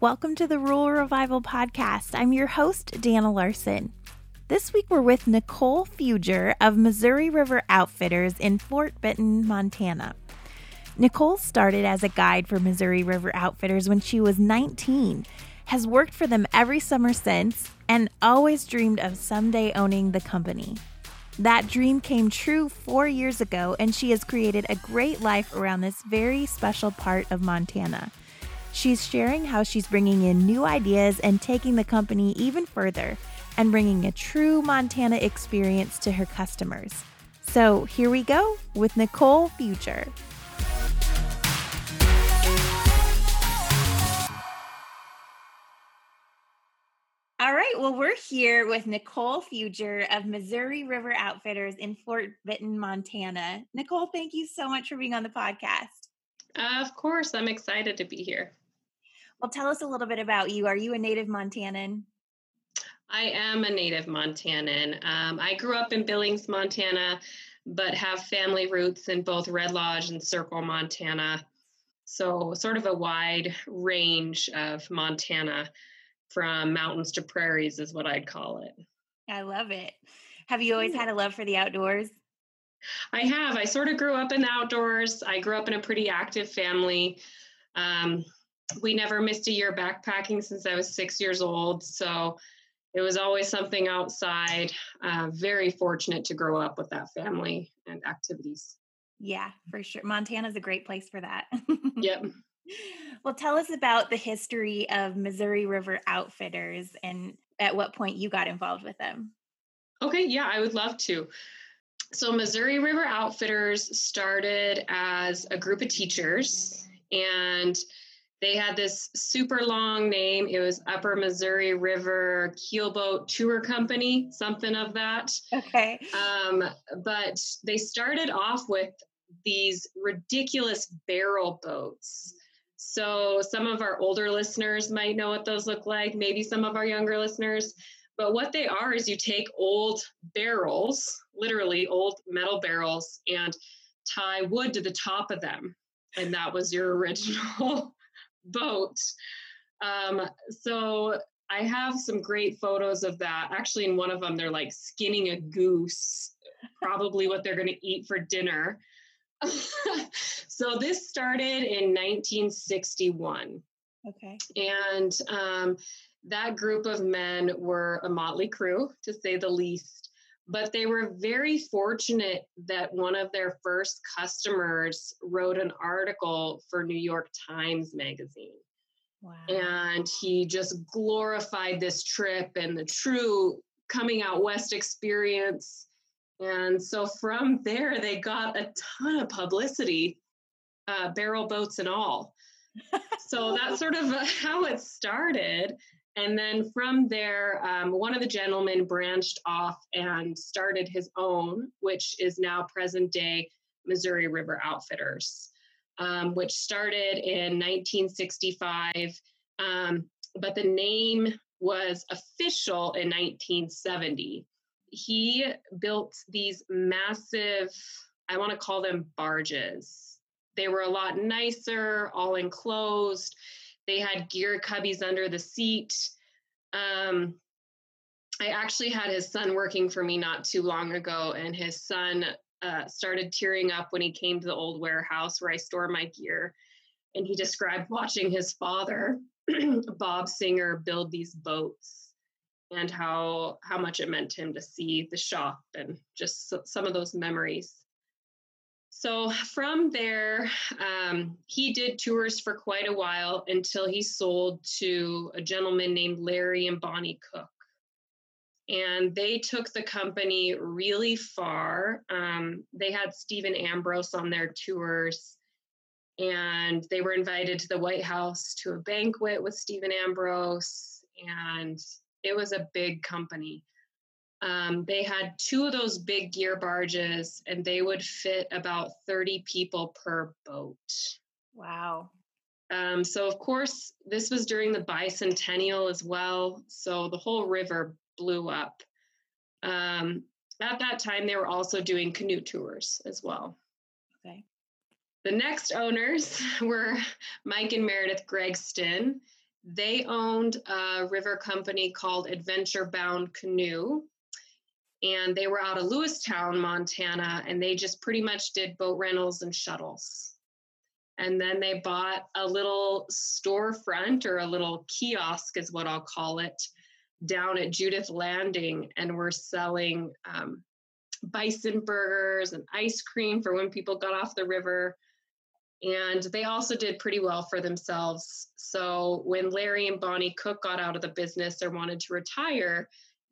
Welcome to the Rural Revival Podcast. I'm your host, Dana Larson. This week we're with Nicole Fuger of Missouri River Outfitters in Fort Benton, Montana. Nicole started as a guide for Missouri River Outfitters when she was 19, has worked for them every summer since, and always dreamed of someday owning the company. That dream came true four years ago, and she has created a great life around this very special part of Montana. She's sharing how she's bringing in new ideas and taking the company even further and bringing a true Montana experience to her customers. So here we go with Nicole Fuger. All right, well, we're here with Nicole Fuger of Missouri River Outfitters in Fort Benton, Montana. Nicole, thank you so much for being on the podcast. Uh, of course, I'm excited to be here. Well, tell us a little bit about you. Are you a native Montanan? I am a native Montanan. Um, I grew up in Billings, Montana, but have family roots in both Red Lodge and Circle, Montana. So, sort of a wide range of Montana from mountains to prairies is what I'd call it. I love it. Have you always had a love for the outdoors? I have. I sort of grew up in the outdoors. I grew up in a pretty active family. Um, we never missed a year backpacking since I was six years old. So it was always something outside. Uh, very fortunate to grow up with that family and activities. Yeah, for sure. Montana's a great place for that. yep. Well, tell us about the history of Missouri River Outfitters and at what point you got involved with them. Okay, yeah, I would love to. So, Missouri River Outfitters started as a group of teachers, and they had this super long name. It was Upper Missouri River Keelboat Tour Company, something of that. Okay. Um, but they started off with these ridiculous barrel boats. So some of our older listeners might know what those look like, maybe some of our younger listeners. But what they are is you take old barrels, literally old metal barrels, and tie wood to the top of them. And that was your original boat. Um, so I have some great photos of that. Actually, in one of them, they're like skinning a goose, probably what they're going to eat for dinner. so this started in 1961. Okay. And um, that group of men were a motley crew, to say the least. But they were very fortunate that one of their first customers wrote an article for New York Times Magazine. Wow. And he just glorified this trip and the true coming out west experience. And so from there, they got a ton of publicity, uh, barrel boats and all. so that's sort of how it started. And then from there, um, one of the gentlemen branched off and started his own, which is now present day Missouri River Outfitters um, which started in 1965. Um, but the name was official in 1970. He built these massive, I want to call them barges. They were a lot nicer, all enclosed. They had gear cubbies under the seat. Um, I actually had his son working for me not too long ago, and his son uh, started tearing up when he came to the old warehouse where I store my gear. And he described watching his father, Bob Singer, build these boats and how how much it meant to him to see the shop and just some of those memories. So from there, um, he did tours for quite a while until he sold to a gentleman named Larry and Bonnie Cook and they took the company really far. Um, they had Stephen Ambrose on their tours, and they were invited to the White House to a banquet with Stephen Ambrose, and it was a big company. Um, they had two of those big gear barges, and they would fit about 30 people per boat. Wow. Um, so, of course, this was during the bicentennial as well. So, the whole river blew up. Um, at that time, they were also doing canoe tours as well. Okay. The next owners were Mike and Meredith Gregston, they owned a river company called Adventure Bound Canoe. And they were out of Lewistown, Montana, and they just pretty much did boat rentals and shuttles. And then they bought a little storefront or a little kiosk, is what I'll call it, down at Judith Landing, and were selling um, bison burgers and ice cream for when people got off the river. And they also did pretty well for themselves. So when Larry and Bonnie Cook got out of the business or wanted to retire,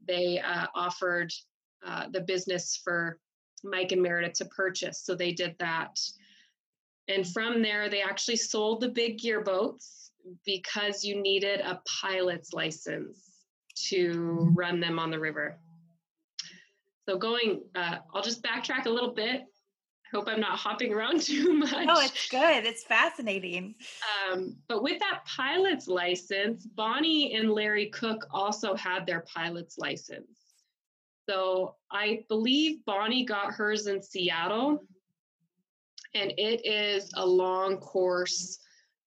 they uh, offered uh, the business for Mike and Meredith to purchase. So they did that. And from there, they actually sold the big gear boats because you needed a pilot's license to run them on the river. So going, uh, I'll just backtrack a little bit. I Hope I'm not hopping around too much. Oh, it's good. It's fascinating. Um, but with that pilot's license, Bonnie and Larry Cook also had their pilot's license. So I believe Bonnie got hers in Seattle, and it is a long course,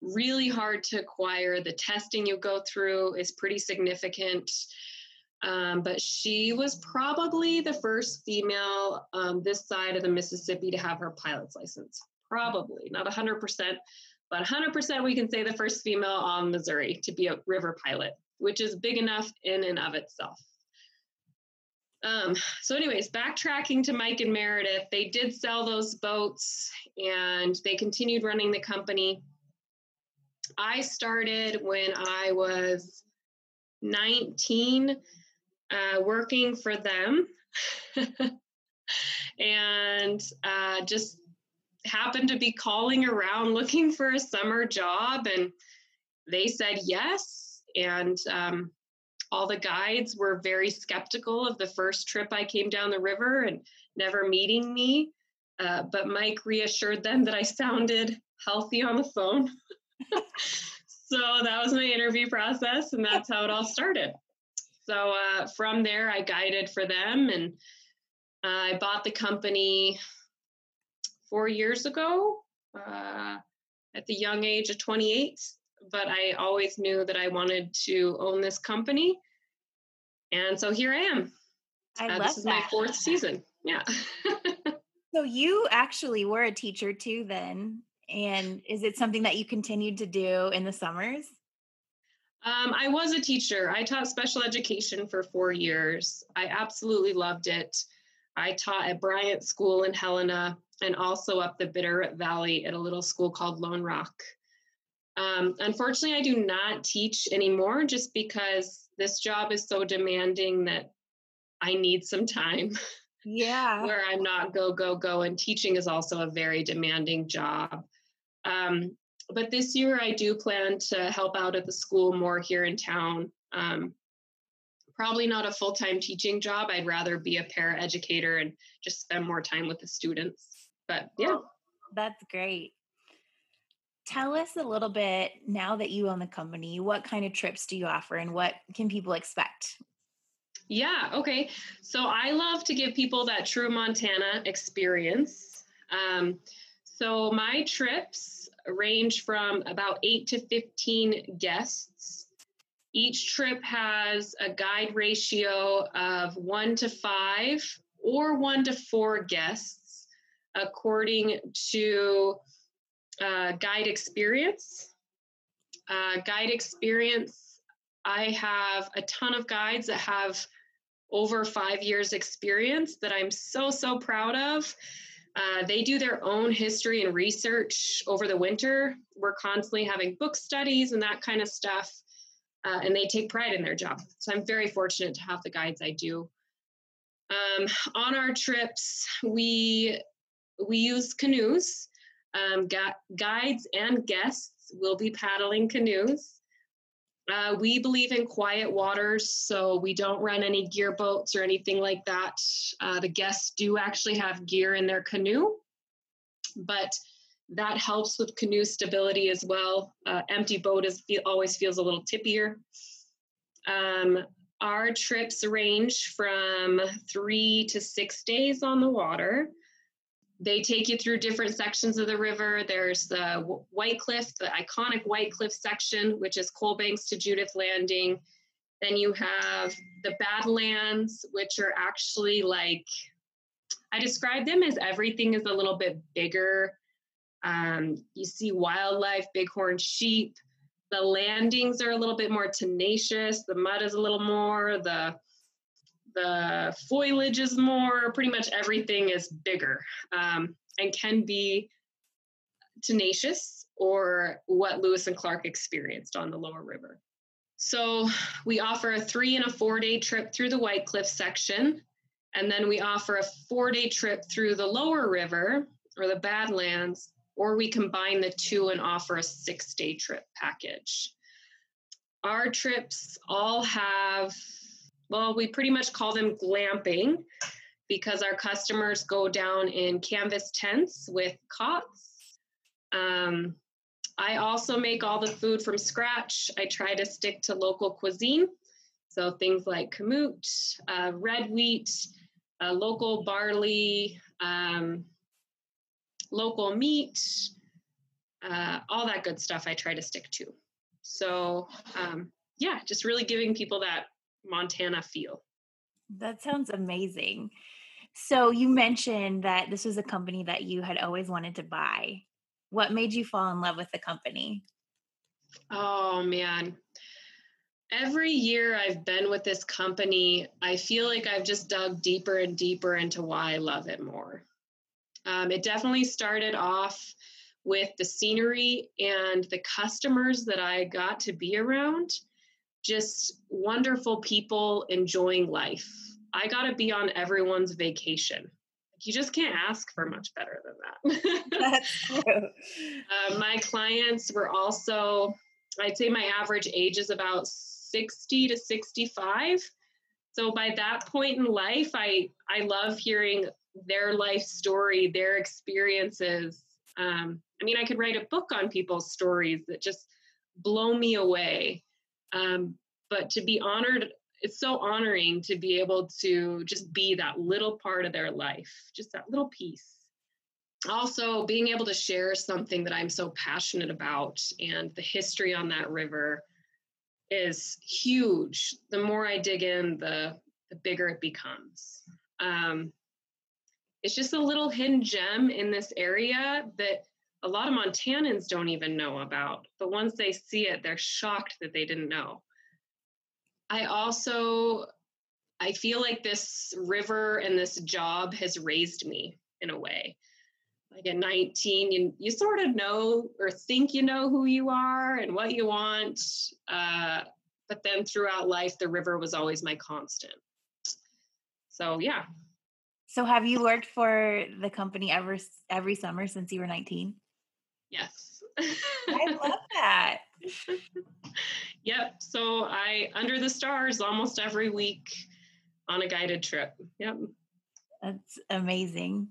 really hard to acquire. The testing you go through is pretty significant. Um, but she was probably the first female um, this side of the Mississippi to have her pilot's license. Probably, not 100%, but 100% we can say the first female on Missouri to be a river pilot, which is big enough in and of itself. Um, so, anyways, backtracking to Mike and Meredith, they did sell those boats and they continued running the company. I started when I was 19 uh, working for them and uh, just happened to be calling around looking for a summer job and they said yes and um, all the guides were very skeptical of the first trip i came down the river and never meeting me. Uh, but mike reassured them that i sounded healthy on the phone. So that was my interview process and that's how it all started. So uh, from there, I guided for them and I bought the company four years ago uh, at the young age of 28. But I always knew that I wanted to own this company. And so here I am. I uh, love this is that. my fourth season. Yeah. so you actually were a teacher too then. And is it something that you continued to do in the summers? Um, I was a teacher. I taught special education for four years. I absolutely loved it. I taught at Bryant School in Helena and also up the Bitter Valley at a little school called Lone Rock. Um, unfortunately, I do not teach anymore just because this job is so demanding that I need some time. Yeah. where I'm not go, go, go. And teaching is also a very demanding job. Um, but this year I do plan to help out at the school more here in town. Um, probably not a full time teaching job. I'd rather be a para educator and just spend more time with the students. But yeah. That's great. Tell us a little bit now that you own the company, what kind of trips do you offer and what can people expect? Yeah, okay. So I love to give people that true Montana experience. Um, so my trips range from about 8 to 15 guests. Each trip has a guide ratio of 1 to 5 or 1 to 4 guests according to uh, guide experience. Uh, guide experience, I have a ton of guides that have over five years experience that I'm so, so proud of. Uh, they do their own history and research over the winter. We're constantly having book studies and that kind of stuff. Uh, and they take pride in their job. So I'm very fortunate to have the guides I do. Um, on our trips, we we use canoes. Um, guides and guests will be paddling canoes. Uh, we believe in quiet waters, so we don't run any gear boats or anything like that. Uh, the guests do actually have gear in their canoe, but that helps with canoe stability as well. Uh, empty boat is always feels a little tippier. Um, our trips range from three to six days on the water. They take you through different sections of the river. There's the White Cliff, the iconic White Cliff section, which is Coal Banks to Judith Landing. Then you have the Badlands, which are actually like, I describe them as everything is a little bit bigger. Um, you see wildlife, bighorn sheep. The landings are a little bit more tenacious. The mud is a little more. The the foliage is more, pretty much everything is bigger um, and can be tenacious or what Lewis and Clark experienced on the lower river. So we offer a three and a four day trip through the White Cliff section, and then we offer a four day trip through the lower river or the Badlands, or we combine the two and offer a six day trip package. Our trips all have well, we pretty much call them glamping because our customers go down in canvas tents with cots. Um, I also make all the food from scratch. I try to stick to local cuisine. So things like kamut, uh, red wheat, uh, local barley, um, local meat, uh, all that good stuff I try to stick to. So, um, yeah, just really giving people that Montana feel. That sounds amazing. So you mentioned that this was a company that you had always wanted to buy. What made you fall in love with the company? Oh man. Every year I've been with this company, I feel like I've just dug deeper and deeper into why I love it more. Um, it definitely started off with the scenery and the customers that I got to be around just wonderful people enjoying life. I got to be on everyone's vacation. You just can't ask for much better than that. That's true. Uh, my clients were also, I'd say my average age is about 60 to 65. So by that point in life, I, I love hearing their life story, their experiences. Um, I mean, I could write a book on people's stories that just blow me away. Um, but to be honored, it's so honoring to be able to just be that little part of their life, just that little piece. Also, being able to share something that I'm so passionate about and the history on that river is huge. The more I dig in, the, the bigger it becomes. Um, it's just a little hidden gem in this area that a lot of Montanans don't even know about. But once they see it, they're shocked that they didn't know. I also I feel like this river and this job has raised me in a way. Like at 19, you, you sort of know or think you know who you are and what you want. Uh, but then throughout life, the river was always my constant. So, yeah. So, have you worked for the company ever every summer since you were 19? Yes. I love that. yep. So I under the stars almost every week on a guided trip. Yep. That's amazing.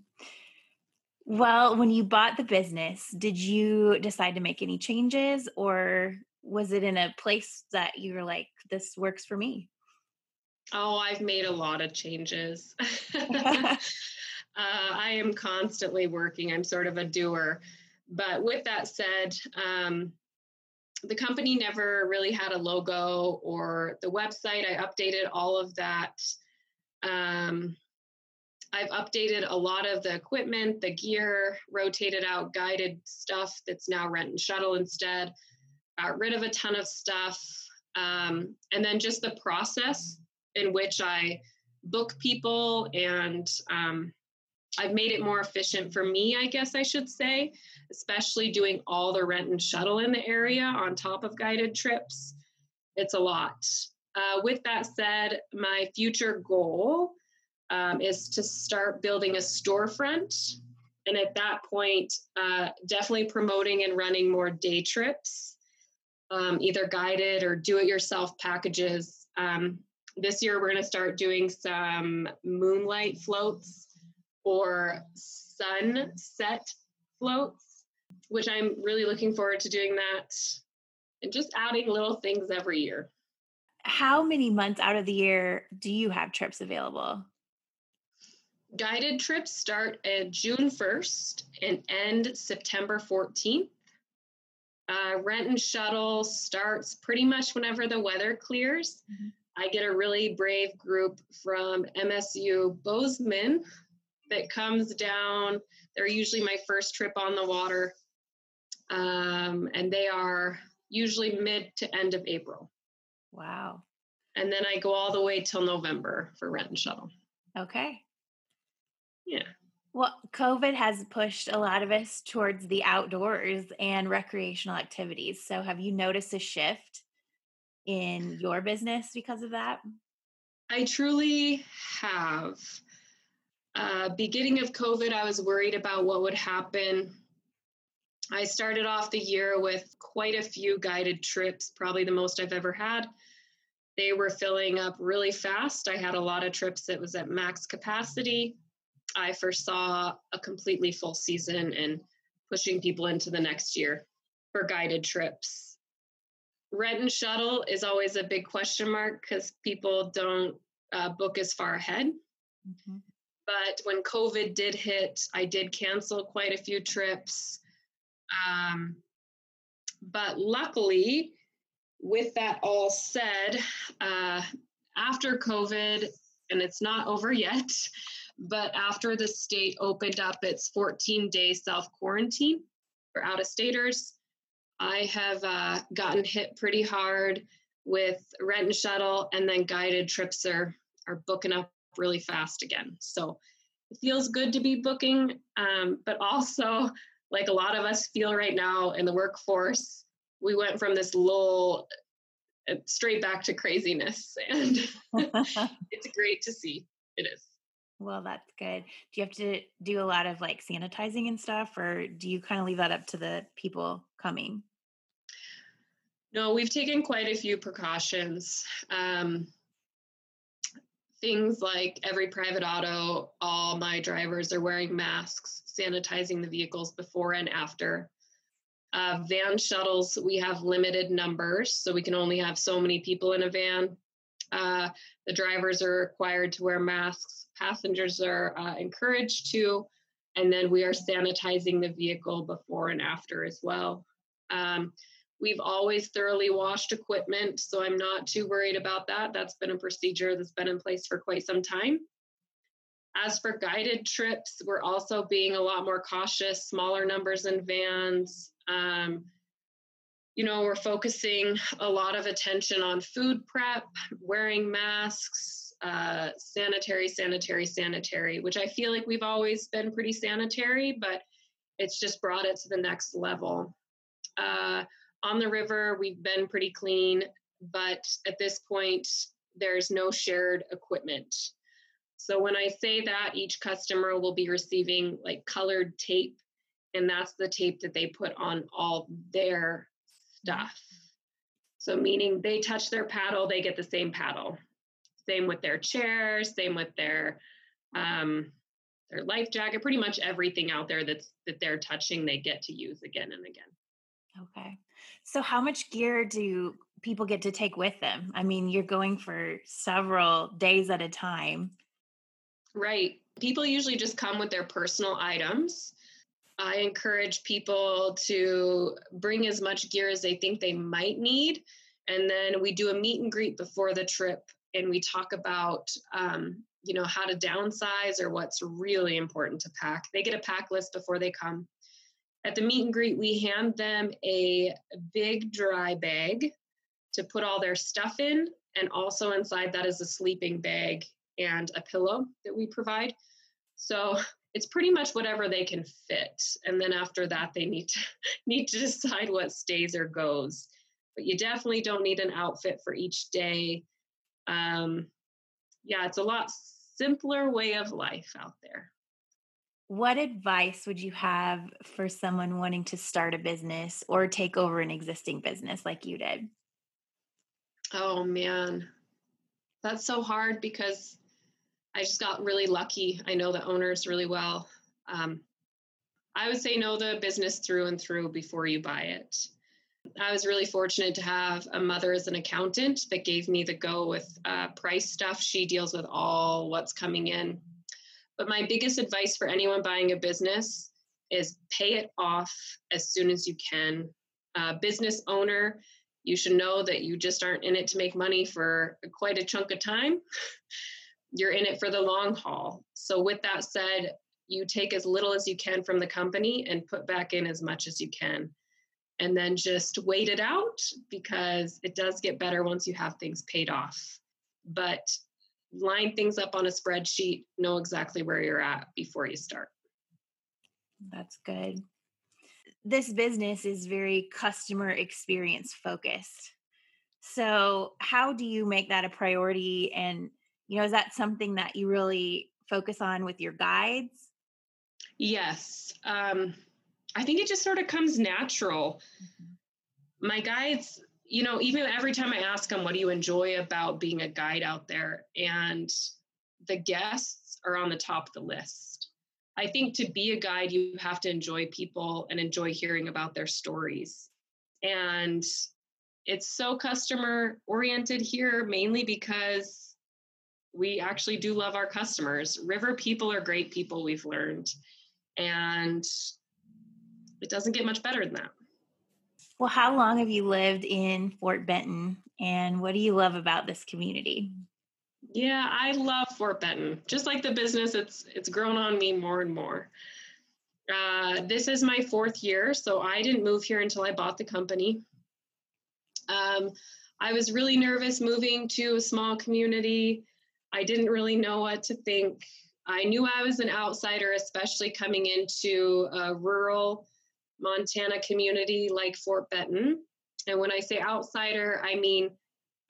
Well, when you bought the business, did you decide to make any changes or was it in a place that you were like, this works for me? Oh, I've made a lot of changes. uh, I am constantly working. I'm sort of a doer. But with that said, um, the company never really had a logo or the website. I updated all of that. Um, I've updated a lot of the equipment, the gear, rotated out guided stuff that's now rent and shuttle instead, got rid of a ton of stuff. Um, and then just the process in which I book people and um, I've made it more efficient for me, I guess I should say, especially doing all the rent and shuttle in the area on top of guided trips. It's a lot. Uh, with that said, my future goal um, is to start building a storefront. And at that point, uh, definitely promoting and running more day trips, um, either guided or do it yourself packages. Um, this year, we're going to start doing some moonlight floats or sunset floats, which I'm really looking forward to doing that and just adding little things every year. How many months out of the year do you have trips available? Guided trips start at June 1st and end September 14th. Uh, rent and shuttle starts pretty much whenever the weather clears. Mm-hmm. I get a really brave group from MSU Bozeman that comes down. They're usually my first trip on the water. Um, and they are usually mid to end of April. Wow. And then I go all the way till November for rent and shuttle. Okay. Yeah. Well, COVID has pushed a lot of us towards the outdoors and recreational activities. So, have you noticed a shift in your business because of that? I truly have. Uh, beginning of COVID, I was worried about what would happen. I started off the year with quite a few guided trips, probably the most I've ever had. They were filling up really fast. I had a lot of trips that was at max capacity. I first saw a completely full season and pushing people into the next year for guided trips. Rent and shuttle is always a big question mark because people don't uh, book as far ahead. Mm-hmm. But when COVID did hit, I did cancel quite a few trips. Um, but luckily, with that all said, uh, after COVID, and it's not over yet, but after the state opened up its 14 day self quarantine for out of staters, I have uh, gotten hit pretty hard with rent and shuttle, and then guided trips are, are booking up really fast again. So it feels good to be booking, um, but also, like a lot of us feel right now in the workforce, we went from this lull uh, straight back to craziness, and it's great to see. It is. Well, that's good. Do you have to do a lot of like sanitizing and stuff, or do you kind of leave that up to the people coming? No, we've taken quite a few precautions. Um, things like every private auto, all my drivers are wearing masks, sanitizing the vehicles before and after. Uh, van shuttles, we have limited numbers, so we can only have so many people in a van. Uh, the drivers are required to wear masks passengers are uh, encouraged to. And then we are sanitizing the vehicle before and after as well. Um, we've always thoroughly washed equipment, so I'm not too worried about that. That's been a procedure that's been in place for quite some time. As for guided trips, we're also being a lot more cautious, smaller numbers in vans. Um, you know, we're focusing a lot of attention on food prep, wearing masks, uh, sanitary, sanitary, sanitary, which I feel like we've always been pretty sanitary, but it's just brought it to the next level. Uh, on the river, we've been pretty clean, but at this point, there's no shared equipment. So when I say that, each customer will be receiving like colored tape, and that's the tape that they put on all their stuff. So meaning they touch their paddle, they get the same paddle. Same with their chair, same with their um, their life jacket, pretty much everything out there that's that they're touching, they get to use again and again. Okay. So how much gear do people get to take with them? I mean, you're going for several days at a time. Right. People usually just come with their personal items. I encourage people to bring as much gear as they think they might need. And then we do a meet and greet before the trip and we talk about um, you know how to downsize or what's really important to pack they get a pack list before they come at the meet and greet we hand them a big dry bag to put all their stuff in and also inside that is a sleeping bag and a pillow that we provide. So it's pretty much whatever they can fit and then after that they need to need to decide what stays or goes. But you definitely don't need an outfit for each day. Um, yeah, it's a lot simpler way of life out there. What advice would you have for someone wanting to start a business or take over an existing business like you did? Oh man, that's so hard because I just got really lucky. I know the owners really well. Um, I would say know the business through and through before you buy it. I was really fortunate to have a mother as an accountant that gave me the go with uh, price stuff. She deals with all what's coming in. But my biggest advice for anyone buying a business is pay it off as soon as you can. Uh, business owner, you should know that you just aren't in it to make money for quite a chunk of time. You're in it for the long haul. So, with that said, you take as little as you can from the company and put back in as much as you can. And then just wait it out because it does get better once you have things paid off. But line things up on a spreadsheet, know exactly where you're at before you start. That's good. This business is very customer experience focused. So, how do you make that a priority? And, you know, is that something that you really focus on with your guides? Yes. Um, I think it just sort of comes natural. Mm-hmm. My guides, you know, even every time I ask them, what do you enjoy about being a guide out there? And the guests are on the top of the list. I think to be a guide, you have to enjoy people and enjoy hearing about their stories. And it's so customer oriented here, mainly because we actually do love our customers. River people are great people, we've learned. And it doesn't get much better than that. Well, how long have you lived in Fort Benton and what do you love about this community? Yeah, I love Fort Benton. Just like the business, it's it's grown on me more and more. Uh, this is my fourth year, so I didn't move here until I bought the company. Um, I was really nervous moving to a small community. I didn't really know what to think. I knew I was an outsider, especially coming into a rural Montana community like Fort Benton. And when I say outsider, I mean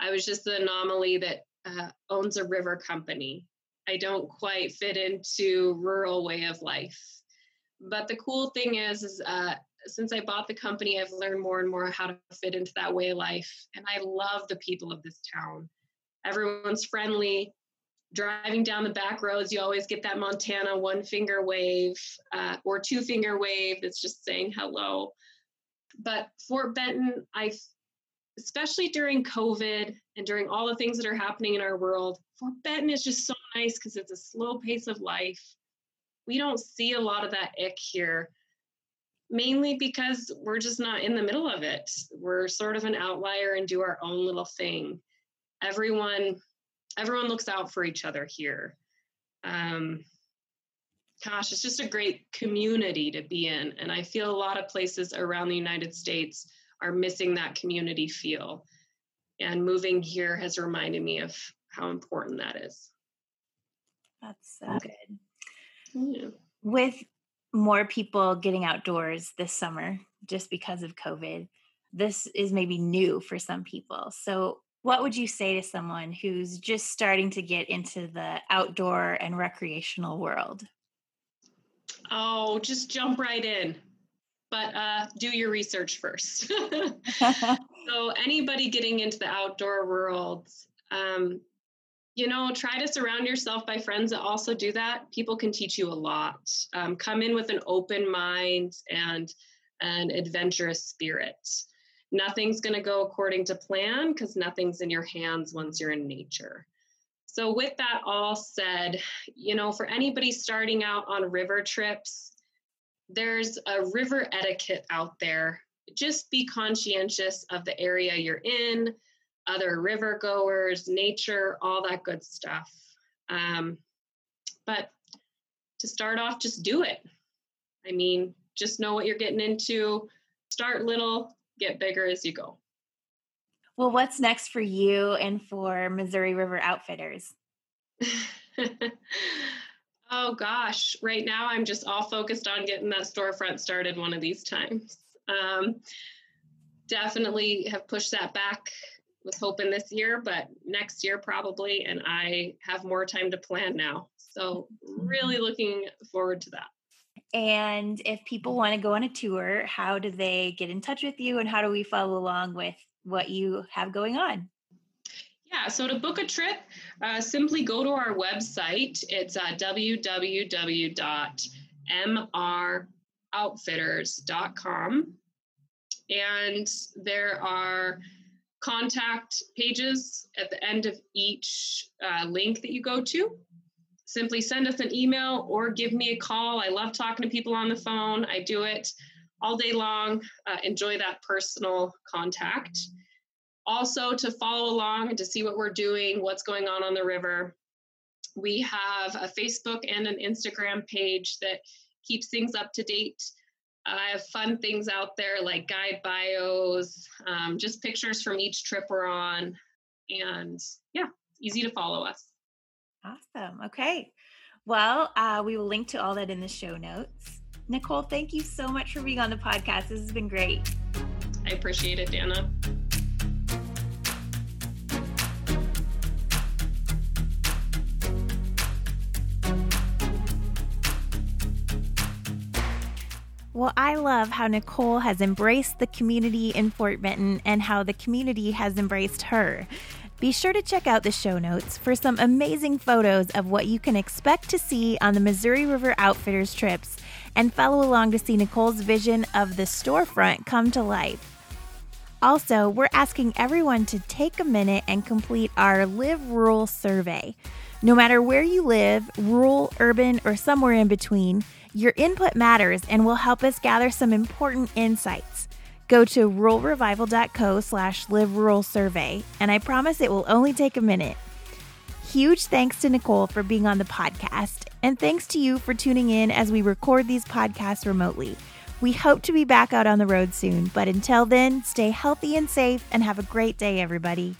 I was just the anomaly that uh, owns a river company. I don't quite fit into rural way of life. But the cool thing is, is uh, since I bought the company, I've learned more and more how to fit into that way of life. And I love the people of this town. Everyone's friendly driving down the back roads, you always get that Montana one finger wave uh, or two finger wave that's just saying hello. But Fort Benton, I, especially during COVID and during all the things that are happening in our world, Fort Benton is just so nice because it's a slow pace of life. We don't see a lot of that ick here, mainly because we're just not in the middle of it. We're sort of an outlier and do our own little thing. Everyone everyone looks out for each other here. Um, gosh, it's just a great community to be in. And I feel a lot of places around the United States are missing that community feel. And moving here has reminded me of how important that is. That's so good. Yeah. With more people getting outdoors this summer just because of COVID, this is maybe new for some people. So, what would you say to someone who's just starting to get into the outdoor and recreational world? Oh, just jump right in. But uh, do your research first. so, anybody getting into the outdoor world, um, you know, try to surround yourself by friends that also do that. People can teach you a lot. Um, come in with an open mind and an adventurous spirit nothing's going to go according to plan because nothing's in your hands once you're in nature. So, with that all said, you know, for anybody starting out on river trips, there's a river etiquette out there. Just be conscientious of the area you're in, other river goers, nature, all that good stuff. Um, but to start off, just do it. I mean, just know what you're getting into. Start little, get bigger as you go. Well, what's next for you and for Missouri River Outfitters? oh gosh, right now I'm just all focused on getting that storefront started one of these times. Um, definitely have pushed that back. Was hoping this year, but next year probably, and I have more time to plan now. So really looking forward to that. And if people want to go on a tour, how do they get in touch with you and how do we follow along with what you have going on? Yeah, so to book a trip, uh, simply go to our website. It's uh, www.mroutfitters.com. And there are contact pages at the end of each uh, link that you go to. Simply send us an email or give me a call. I love talking to people on the phone. I do it all day long. Uh, enjoy that personal contact. Also, to follow along and to see what we're doing, what's going on on the river, we have a Facebook and an Instagram page that keeps things up to date. I have fun things out there like guide bios, um, just pictures from each trip we're on. And yeah, easy to follow us. Awesome. Okay. Well, uh, we will link to all that in the show notes. Nicole, thank you so much for being on the podcast. This has been great. I appreciate it, Dana. Well, I love how Nicole has embraced the community in Fort Benton and how the community has embraced her. Be sure to check out the show notes for some amazing photos of what you can expect to see on the Missouri River Outfitters trips and follow along to see Nicole's vision of the storefront come to life. Also, we're asking everyone to take a minute and complete our Live Rural survey. No matter where you live, rural, urban, or somewhere in between, your input matters and will help us gather some important insights. Go to ruralrevival.co slash live rural survey, and I promise it will only take a minute. Huge thanks to Nicole for being on the podcast, and thanks to you for tuning in as we record these podcasts remotely. We hope to be back out on the road soon, but until then, stay healthy and safe and have a great day, everybody.